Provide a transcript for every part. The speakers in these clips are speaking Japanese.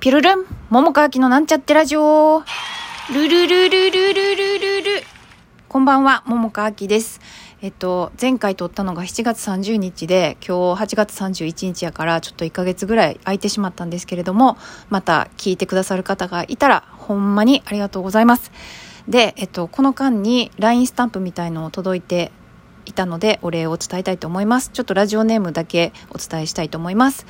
ピルルン、桃川きのなんちゃってラジオ。ルルルルルルルルル。こんばんは、桃川きです。えっと、前回撮ったのが7月30日で、今日8月31日やから、ちょっと1ヶ月ぐらい空いてしまったんですけれども、また聞いてくださる方がいたら、ほんまにありがとうございます。で、えっと、この間に LINE スタンプみたいのを届いていたので、お礼を伝えたいと思います。ちょっとラジオネームだけお伝えしたいと思います。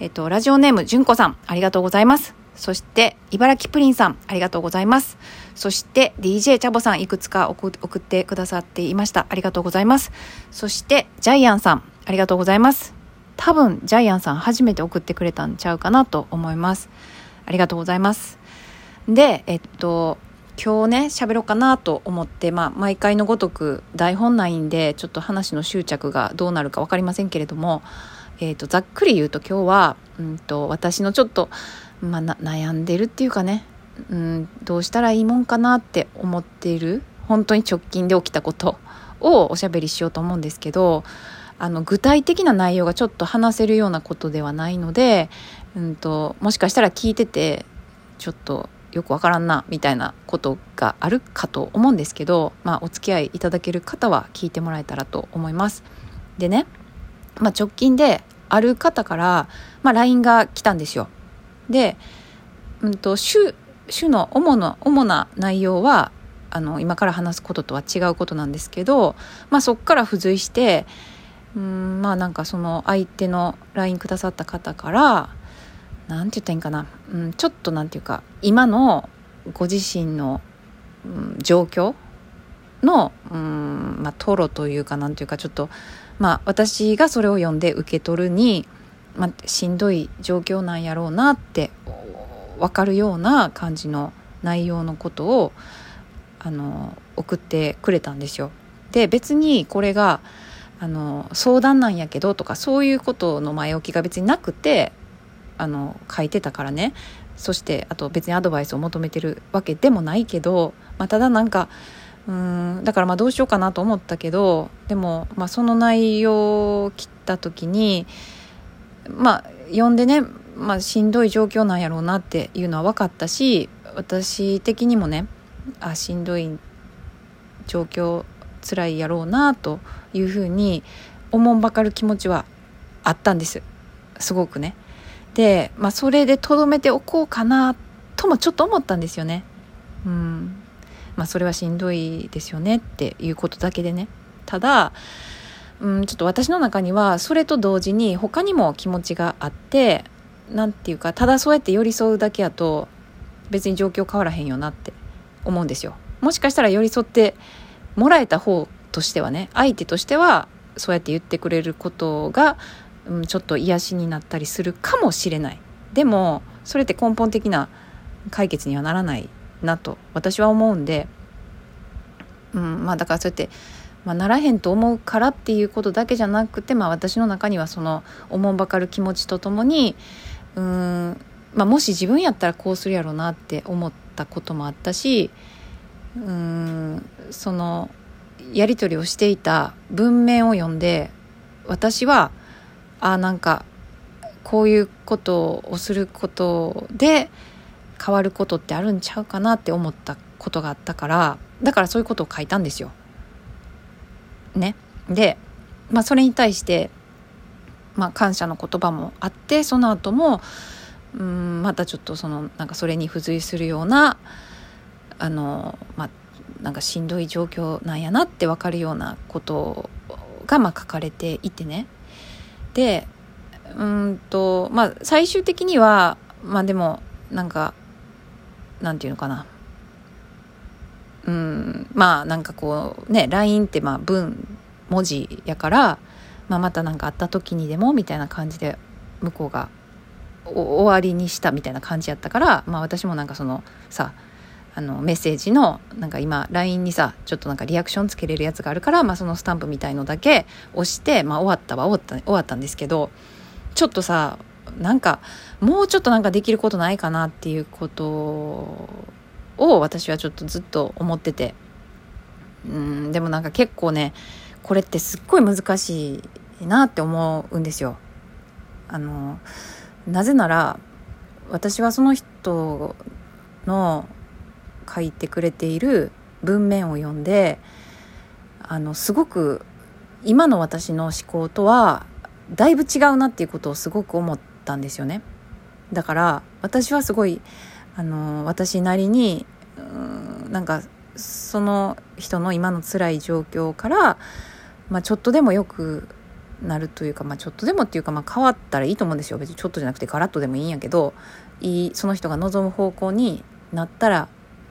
えっと、ラジオネーム、じゅんこさん、ありがとうございます。そして、茨城プリンさん、ありがとうございます。そして、DJ チャボさん、いくつか送ってくださっていました。ありがとうございます。そして、ジャイアンさん、ありがとうございます。多分、ジャイアンさん、初めて送ってくれたんちゃうかなと思います。ありがとうございます。で、えっと、今日ね、喋ろうかなと思って、まあ、毎回のごとく台本ないんで、ちょっと話の執着がどうなるか分かりませんけれども、えーと、ざっくり言うと今日は、うんと、私のちょっと、まあ、悩んでるっていうかね、うん、どうしたらいいもんかなって思っている本当に直近で起きたことをおしゃべりしようと思うんですけどあの具体的な内容がちょっと話せるようなことではないので、うんと、もしかしたら聞いててちょっとよくわからんなみたいなことがあるかと思うんですけど、まあ、お付き合いいただける方は聞いてもらえたらと思います。でねまあ、直近である方から、まあ、LINE が来たんですよ。で、うんと、主、主の主な、主な内容は、あの、今から話すこととは違うことなんですけど、まあ、そっから付随して、うん、まあなんかその相手の LINE くださった方から、なんて言ったらいいんかな、うん、ちょっとなんていうか、今のご自身の、うん、状況の、うん、まあ、トロというか、なんていうか、ちょっと、まあ、私がそれを読んで受け取るに、まあ、しんどい状況なんやろうなって分かるような感じの内容のことをあの送ってくれたんですよ。で別にこれがあの相談なんやけどとかそういうことの前置きが別になくてあの書いてたからねそしてあと別にアドバイスを求めてるわけでもないけど、まあ、ただなんかうんだからまあどうしようかなと思ったけどでも、まあ、その内容を切った時にまあ読んでね、まあ、しんどい状況なんやろうなっていうのは分かったし私的にもねあしんどい状況辛いやろうなというふうに思んばかる気持ちはあったんですすごくね。で、まあ、それでとどめておこうかなともちょっと思ったんですよね。うんまあ、それはしんどいですよねっていうことだけでね。ただ、うん、ちょっと私の中にはそれと同時に他にも気持ちがあって何て言うかただそうやって寄り添うだけやと別に状況変わらへんよなって思うんですよ。もしかしたら寄り添ってもらえた方としてはね相手としてはそうやって言ってくれることが、うん、ちょっと癒しになったりするかもしれない。でもそれって根本的な解決にはならないなと私は思うんで、うん、まあだからそうやって、まあ、ならへんと思うからっていうことだけじゃなくて、まあ、私の中にはそのおもんばかる気持ちとともにうん、まあ、もし自分やったらこうするやろうなって思ったこともあったしうんそのやり取りをしていた文面を読んで私はあなんかこういうことをすることで変わることってあるんちゃうかなって思ったことがあったからだからそういうことを書いたんですよ。ね。で、まあ、それに対して、まあ、感謝の言葉もあってその後もうんまたちょっとそのなんかそれに付随するようなあの、まあ、なんかしんどい状況なんやなって分かるようなことがまあ書かれていてね。でうんとまあ最終的にはまあでもなんかなんていうのかな。うんまあなんかこうね LINE ってまあ文文字やから、まあ、また何かあった時にでもみたいな感じで向こうが終わりにしたみたいな感じやったから、まあ、私もなんかそのさあのメッセージのなんか今 LINE にさちょっとなんかリアクションつけれるやつがあるから、まあ、そのスタンプみたいのだけ押して、まあ、終わったは終わった終わったんですけどちょっとさなんかもうちょっとなんかできることないかなっていうことを私はちょっとずっと思っててうんでもなんか結構ねこれってすっごい難しいなって思うんですよ。あのなぜなら私はその人の書いてくれている文面を読んであのすごく今の私の思考とはだいぶ違うなっていうことをすごく思っったんですよね。だから私はすごいあの私なりにうんなんかその人の今の辛い状況から、まあ、ちょっとでもよくなるというか、まあ、ちょっとでもっていうか、まあ、変わったらいいと思うんですよ別にちょっとじゃなくてガラッとでもいいんやけどいいその人が望む方向になったら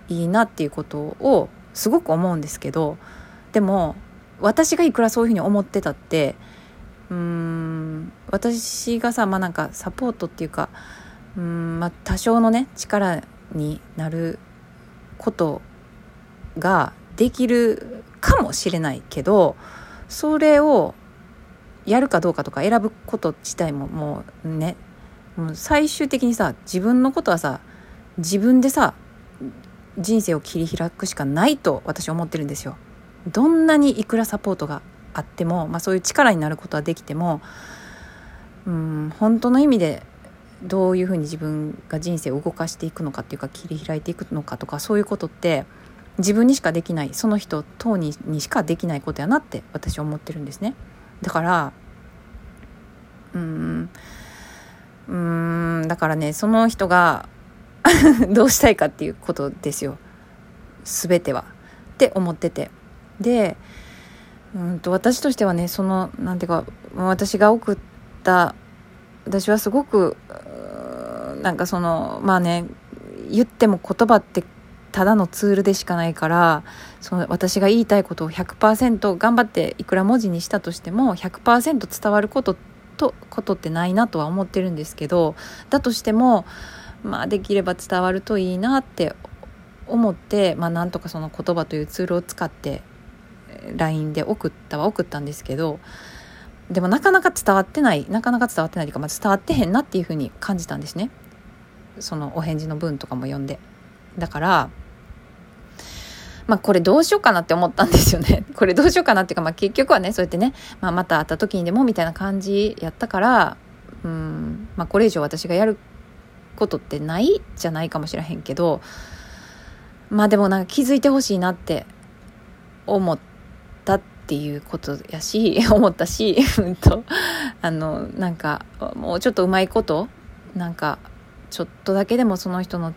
いいなっていうことをすごく思うんですけどでも私がいくらそういうふうに思ってたってうーん私がさまあなんかサポートっていうかうんまあ多少のね力になることができるかもしれないけどそれをやるかどうかとか選ぶこと自体ももうねもう最終的にさ自分のことはさ自分でさ人生を切り開くしかないと私思ってるんですよ。どんなにいくらサポートがあっても、まあ、そういう力になることはできてもうん本当の意味でどういうふうに自分が人生を動かしていくのかっていうか切り開いていくのかとかそういうことって自分にしかできないその人等ににしかできないことやなって私は思ってるんですね。だからうんうんだからねその人が どうしたいかっていうことですよ。全ては。って思ってて。でうんと私としてはねそのなんていうか私が送った私はすごくなんかそのまあね言っても言葉ってただのツールでしかないからその私が言いたいことを100%頑張っていくら文字にしたとしても100%伝わることとことってないなとは思ってるんですけどだとしてもまあできれば伝わるといいなって思って、まあ、なんとかその言葉というツールを使って LINE で送ったは送ったんですけどでもなかなか伝わってないなかなか伝わってないというか、まあ、伝わってへんなっていうふうに感じたんですね。そのお返事の文とかも読んで。だからまあこれどうしようかなって思ったんですよね。これどうしようかなっていうか、まあ、結局はねそうやってね、まあ、また会った時にでもみたいな感じやったからうん、まあ、これ以上私がやることってないじゃないかもしれへんけどまあでもなんか気づいてほしいなって思ったってていうことやし 思ったしうんとあのなんかもうちょっとうまいことなんかちょっとだけでもその人の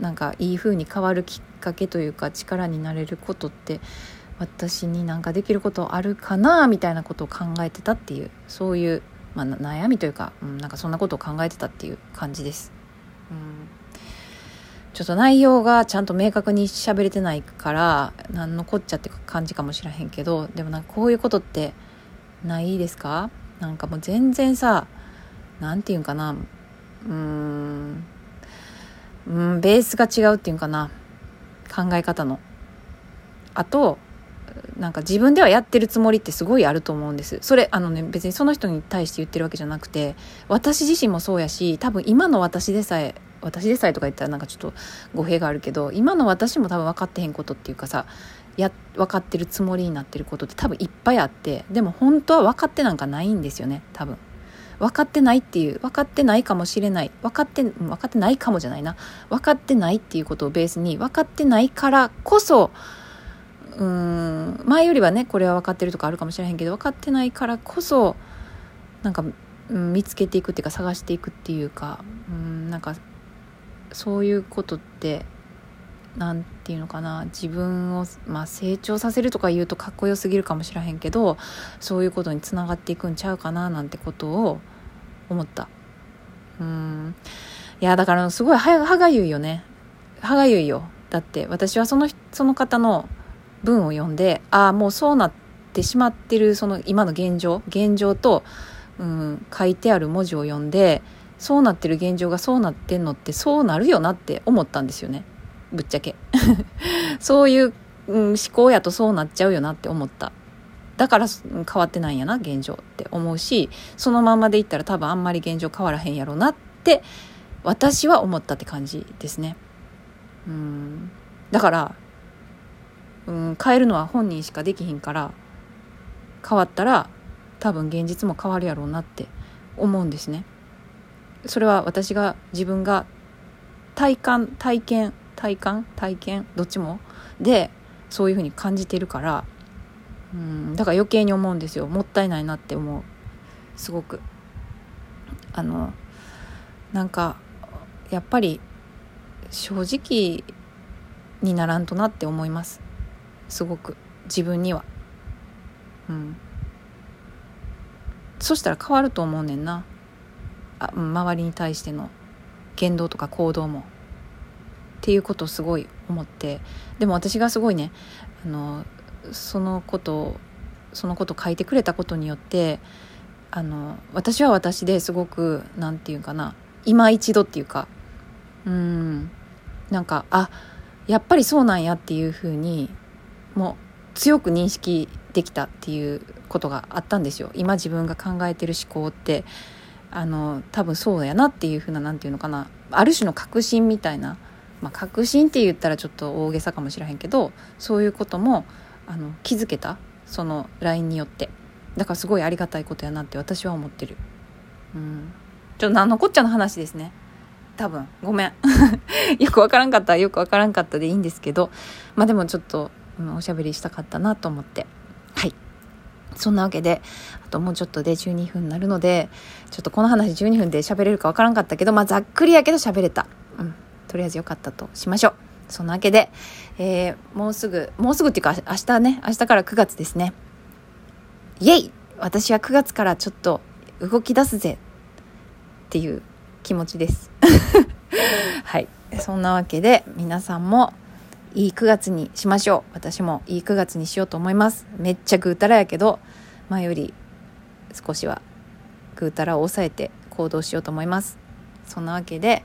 なんかいい風に変わるきっかけというか力になれることって私になんかできることあるかなみたいなことを考えてたっていうそういう、まあ、悩みというか、うん、なんかそんなことを考えてたっていう感じです。うんちょっと内容がちゃんと明確に喋れてないから何のこっちゃって感じかもしれへんけどでもなんかこういうことってないですか？なんかもう全然さ何て言うんかな。うーん。うんベースが違うっていうんかな。考え方の。あとなんか自分ではやってるつもりってすごいあると思うんです。それあのね別にその人に対して言ってるわけじゃなくて私自身もそうやし多分今の私でさえ私でさえとか言ったらなんかちょっと語弊があるけど今の私も多分分かってへんことっていうかさや分かってるつもりになってることって多分いっぱいあってでも本当は分かってなんかないんですよね多分。分かってないっていう分かってないかもしれない分かって分かってないかもじゃないな。分かってないっていうことをベースに分かってないからこそうーん前よりはねこれは分かってるとかあるかもしれへんけど分かってないからこそなんか、見つけていくっていうか探していくっていうかうんなんかそういうことって何て言うのかな自分を、まあ、成長させるとか言うとかっこよすぎるかもしらへんけどそういうことにつながっていくんちゃうかななんてことを思った。うん。いやだからすごい歯がゆいよね。歯がゆいよ。だって私はそのその方の文を読んでああもうそうなってしまってるその今の現状。現状と、うん、書いてある文字を読んでそうなってる現状がそうなってんのってそうなるよなって思ったんですよね。ぶっちゃけ。そういう、うん、思考やとそうなっちゃうよなって思った。だから変わってないんやな現状って思うしそのままでいったら多分あんまり現状変わらへんやろうなって私は思ったって感じですね。うん。だから、うん、変えるのは本人しかできひんから変わったら多分現実も変わるやろうなって思うんですね。それは私が自分が体感体験体感体験どっちもでそういうふうに感じてるからうんだから余計に思うんですよ。もったいないなって思う。すごく。あのなんかやっぱり正直にならんとなって思います。すごく。自分には。うん。そしたら変わると思うねんな。あ周りに対しての言動とか行動も。っていうことをすごい思って。でも私がすごいねあのそのことをそのことを書いてくれたことによってあの私は私ですごく何て言うかな今一度っていうかうんなんかあやっぱりそうなんやっていうふうにもう強く認識できたっていうことがあったんですよ。今自分が考えてる思考って。あの多分そうやなっていうふうな何て言うのかな。ある種の確信みたいな、まあ、確信って言ったらちょっと大げさかもしれへんけどそういうこともあの気づけた。その LINE によって。だからすごいありがたいことやなって私は思ってる。うん。ちょっと何のこっちゃの話ですね。多分。ごめん。よくわからんかった。よくわからんかったでいいんですけど。まあでもちょっと、うん、おしゃべりしたかったなと思って。そんなわけであともうちょっとで12分になるのでちょっとこの話12分で喋れるかわからんかったけどまあざっくりやけど喋れた。うん。とりあえずよかったとしましょう。そんなわけで、えー、もうすぐもうすぐっていうか明日ね明日から9月ですね。イエイ！私は9月からちょっと動き出すぜ。っていう気持ちです。はい。そんなわけで皆さんもいい9月にしましょう。私もいい9月にしようと思います。めっちゃぐうたらやけど前より少しはぐうたらを抑えて行動しようと思います。そんなわけで